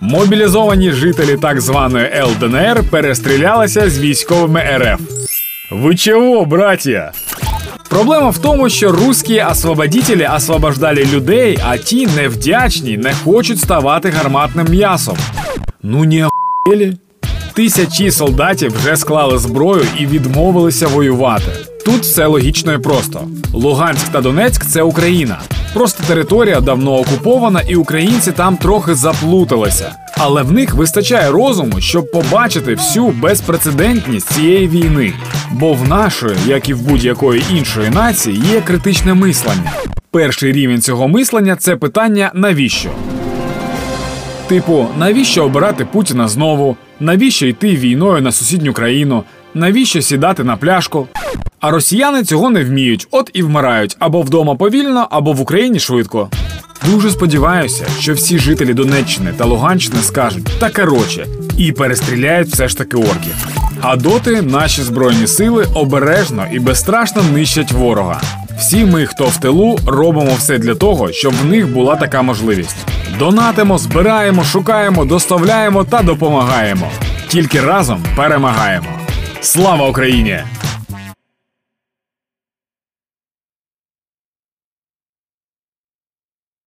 Мобілізовані жителі так званої ЛДНР перестрілялися з військовими РФ. Ви чого, браття? Проблема в тому, що русські освободителі освобождали людей, а ті невдячні не хочуть ставати гарматним м'ясом. Ну не охуєлі? Тисячі солдатів вже склали зброю і відмовилися воювати. Тут все логічно і просто. Луганськ та Донецьк це Україна. Просто територія давно окупована, і українці там трохи заплуталися. Але в них вистачає розуму, щоб побачити всю безпрецедентність цієї війни. Бо в нашої, як і в будь-якої іншої нації, є критичне мислення. Перший рівень цього мислення це питання навіщо. Типу, навіщо обирати Путіна знову? Навіщо йти війною на сусідню країну? Навіщо сідати на пляшку? А росіяни цього не вміють, от і вмирають або вдома повільно, або в Україні швидко. Дуже сподіваюся, що всі жителі Донеччини та Луганщини скажуть та короче і перестріляють все ж таки орків. А доти наші збройні сили обережно і безстрашно нищать ворога. Всі ми, хто в тилу, робимо все для того, щоб в них була така можливість. Донатимо, збираємо, шукаємо, доставляємо та допомагаємо. Тільки разом перемагаємо. Слава Україні!